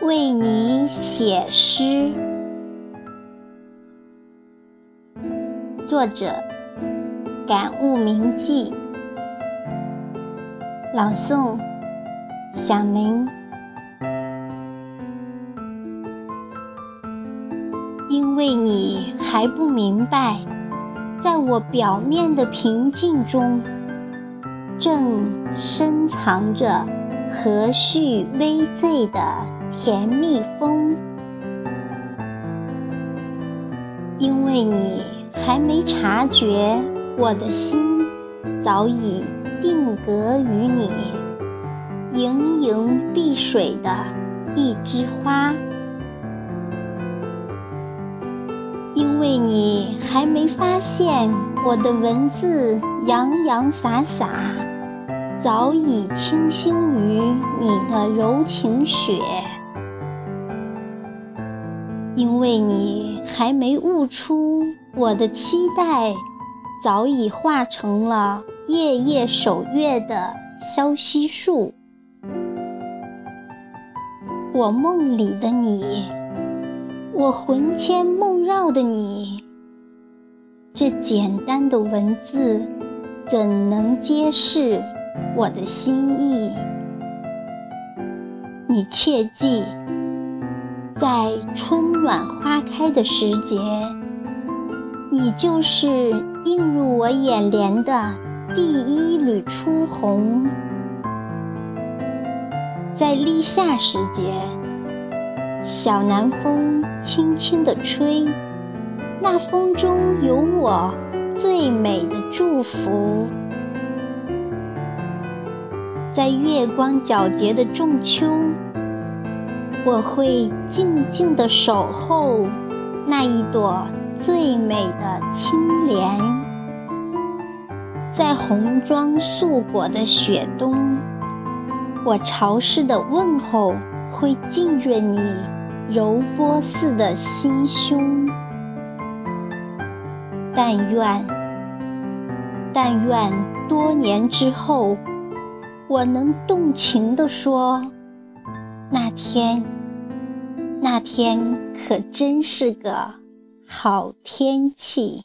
为你写诗，作者：感悟铭记，朗诵：响铃。因为你还不明白，在我表面的平静中，正深藏着和煦微醉的。甜蜜风，因为你还没察觉，我的心早已定格于你盈盈碧水的一枝花。因为你还没发现，我的文字洋洋洒洒，早已倾心于你的柔情雪。因为你还没悟出，我的期待早已化成了夜夜守月的萧息树。我梦里的你，我魂牵梦绕的你，这简单的文字怎能揭示我的心意？你切记。在春暖花开的时节，你就是映入我眼帘的第一缕初红。在立夏时节，小南风轻轻地吹，那风中有我最美的祝福。在月光皎洁的仲秋。我会静静地守候那一朵最美的青莲，在红装素裹的雪冬，我潮湿的问候会浸润你柔波似的心胸。但愿，但愿多年之后，我能动情地说，那天。那天可真是个好天气。